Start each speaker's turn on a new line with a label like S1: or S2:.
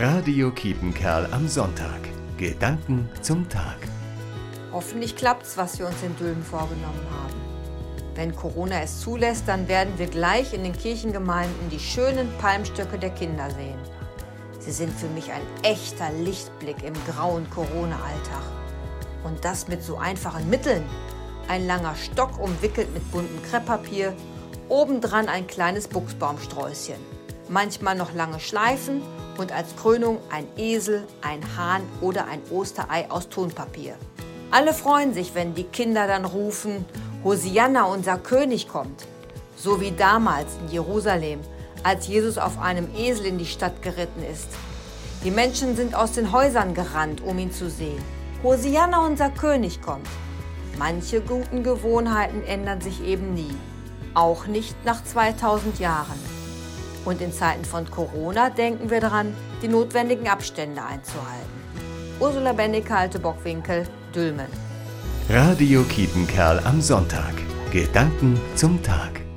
S1: Radio Kiepenkerl am Sonntag. Gedanken zum Tag.
S2: Hoffentlich klappt's, was wir uns in Dülmen vorgenommen haben. Wenn Corona es zulässt, dann werden wir gleich in den Kirchengemeinden die schönen Palmstöcke der Kinder sehen. Sie sind für mich ein echter Lichtblick im grauen Corona-Alltag. Und das mit so einfachen Mitteln. Ein langer Stock umwickelt mit buntem Krepppapier, obendran ein kleines Buchsbaumsträußchen. Manchmal noch lange Schleifen und als Krönung ein Esel, ein Hahn oder ein Osterei aus Tonpapier. Alle freuen sich, wenn die Kinder dann rufen, Hosianna, unser König kommt. So wie damals in Jerusalem, als Jesus auf einem Esel in die Stadt geritten ist. Die Menschen sind aus den Häusern gerannt, um ihn zu sehen. Hosianna, unser König kommt. Manche guten Gewohnheiten ändern sich eben nie. Auch nicht nach 2000 Jahren. Und in Zeiten von Corona denken wir daran, die notwendigen Abstände einzuhalten. Ursula Bennecke, Bockwinkel, Dülmen.
S1: Radio Kiepenkerl am Sonntag. Gedanken zum Tag.